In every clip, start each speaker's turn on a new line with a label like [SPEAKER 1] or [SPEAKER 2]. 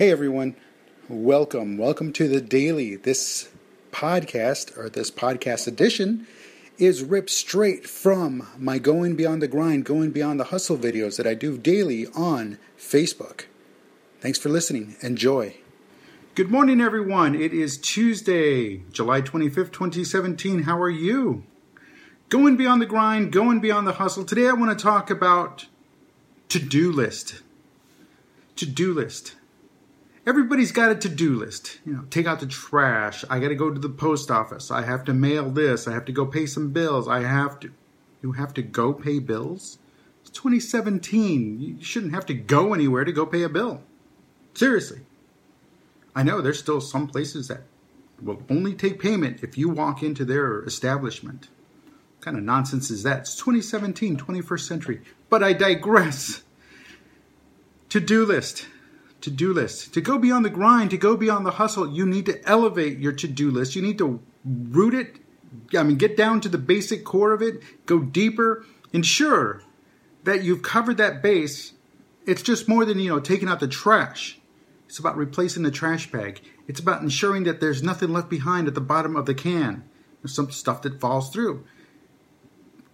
[SPEAKER 1] Hey everyone, welcome. Welcome to the daily. This podcast, or this podcast edition, is ripped straight from my Going Beyond the Grind, Going Beyond the Hustle videos that I do daily on Facebook. Thanks for listening. Enjoy. Good morning, everyone. It is Tuesday, July 25th, 2017. How are you? Going beyond the grind, going beyond the hustle. Today I want to talk about to do list. To do list everybody's got a to-do list. You know take out the trash. I got to go to the post office. I have to mail this. I have to go pay some bills. I have to you have to go pay bills? It's 2017 you shouldn't have to go anywhere to go pay a bill. Seriously. I know there's still some places that will only take payment if you walk into their establishment. What kind of nonsense is that? It's 2017 21st century. But i digress. To-do list to do list. To go beyond the grind, to go beyond the hustle, you need to elevate your to do list. You need to root it, I mean, get down to the basic core of it, go deeper, ensure that you've covered that base. It's just more than, you know, taking out the trash. It's about replacing the trash bag. It's about ensuring that there's nothing left behind at the bottom of the can. There's some stuff that falls through.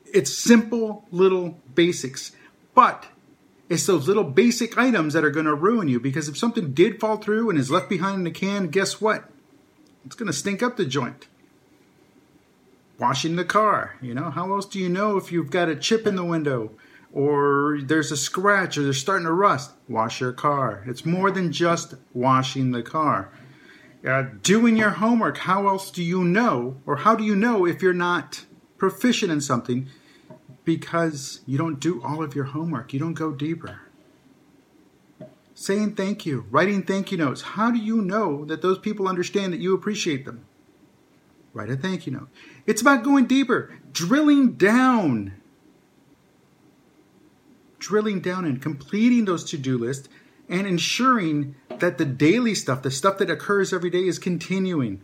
[SPEAKER 1] It's simple little basics. But it's those little basic items that are going to ruin you because if something did fall through and is left behind in the can, guess what? It's going to stink up the joint. Washing the car, you know, how else do you know if you've got a chip in the window or there's a scratch or they're starting to rust? Wash your car. It's more than just washing the car. Uh, doing your homework, how else do you know, or how do you know if you're not proficient in something? Because you don't do all of your homework. You don't go deeper. Saying thank you, writing thank you notes. How do you know that those people understand that you appreciate them? Write a thank you note. It's about going deeper, drilling down. Drilling down and completing those to do lists and ensuring that the daily stuff, the stuff that occurs every day, is continuing.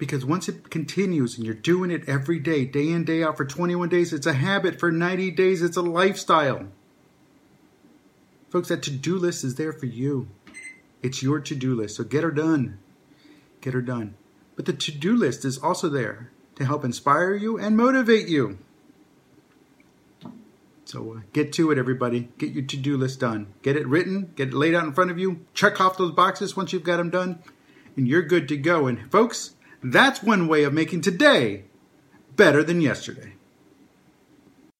[SPEAKER 1] Because once it continues and you're doing it every day, day in, day out for 21 days, it's a habit. For 90 days, it's a lifestyle. Folks, that to do list is there for you. It's your to do list. So get her done. Get her done. But the to do list is also there to help inspire you and motivate you. So uh, get to it, everybody. Get your to do list done. Get it written, get it laid out in front of you. Check off those boxes once you've got them done, and you're good to go. And folks, that's one way of making today better than yesterday.